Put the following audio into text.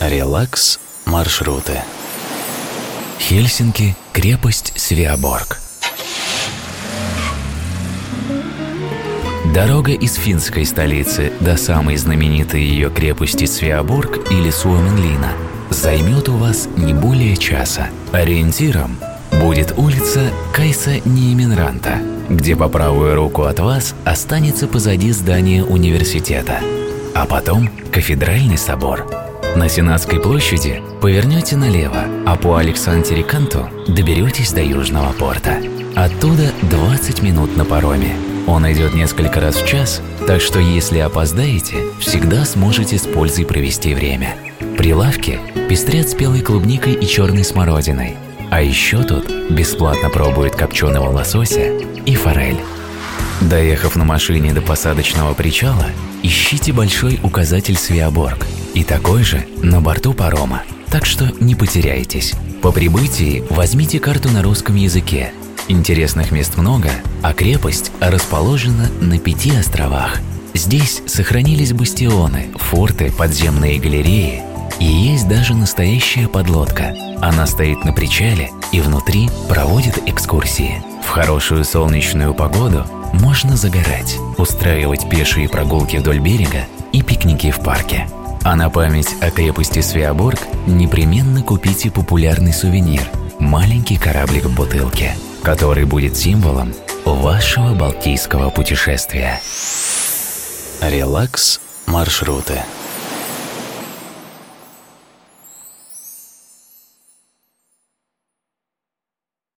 Релакс маршруты. Хельсинки, крепость Свеоборг. Дорога из финской столицы до самой знаменитой ее крепости Свеоборг или Суоменлина займет у вас не более часа. Ориентиром будет улица Кайса Ниеминранта, где по правую руку от вас останется позади здание университета, а потом кафедральный собор. На Сенатской площади повернете налево, а по Александре Канту доберетесь до Южного порта. Оттуда 20 минут на пароме. Он идет несколько раз в час, так что если опоздаете, всегда сможете с пользой провести время. Прилавки пестрят спелой клубникой и черной смородиной. А еще тут бесплатно пробуют копченого лосося и форель. Доехав на машине до посадочного причала, ищите большой указатель «Свеоборг» и такой же на борту парома, так что не потеряйтесь. По прибытии возьмите карту на русском языке. Интересных мест много, а крепость расположена на пяти островах. Здесь сохранились бастионы, форты, подземные галереи и есть даже настоящая подлодка. Она стоит на причале и внутри проводит экскурсии. В хорошую солнечную погоду можно загорать, устраивать пешие прогулки вдоль берега и пикники в парке. А на память о крепости Свеоборг непременно купите популярный сувенир – маленький кораблик в бутылке, который будет символом вашего балтийского путешествия. Релакс маршруты.